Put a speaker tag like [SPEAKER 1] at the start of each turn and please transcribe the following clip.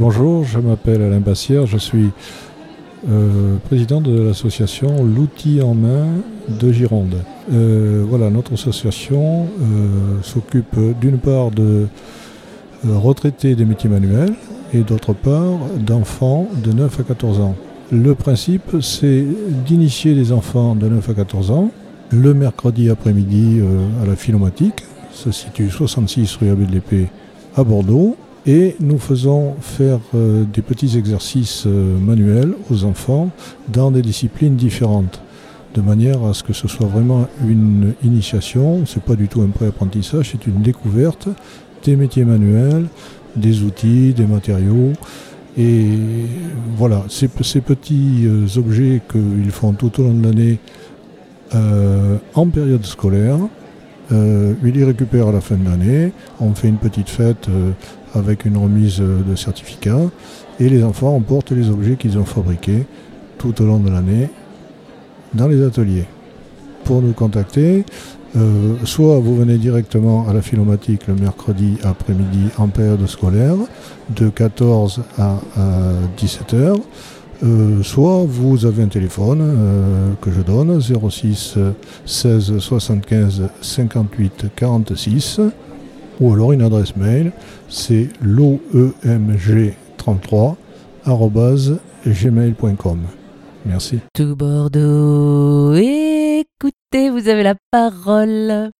[SPEAKER 1] Bonjour, je m'appelle Alain Bassière, je suis euh, président de l'association L'outil en main de Gironde. Euh, voilà, notre association euh, s'occupe d'une part de retraités des métiers manuels et d'autre part d'enfants de 9 à 14 ans. Le principe, c'est d'initier les enfants de 9 à 14 ans le mercredi après-midi à la Philomatique, se situe 66 rue Abbé de l'Épée à Bordeaux, et nous faisons faire euh, des petits exercices euh, manuels aux enfants dans des disciplines différentes, de manière à ce que ce soit vraiment une initiation. Ce n'est pas du tout un pré-apprentissage, c'est une découverte des métiers manuels, des outils, des matériaux. Et voilà, ces, petits euh, objets qu'ils font tout au long de l'année en période scolaire, ils les récupèrent à la fin de l'année. On fait une petite fête avec une remise de certificat et les enfants emportent les objets qu'ils ont fabriqués tout au long de l'année dans les ateliers. Pour nous contacter, euh, soit vous venez directement à la philomatique le mercredi après-midi en période scolaire de 14 à, 17 h euh, soit vous avez un téléphone euh, que je donne 06 16 75 58 46 ou alors une adresse mail, c'est loemg33 Merci.
[SPEAKER 2] Tout Bordeaux, écoutez, vous avez la parole.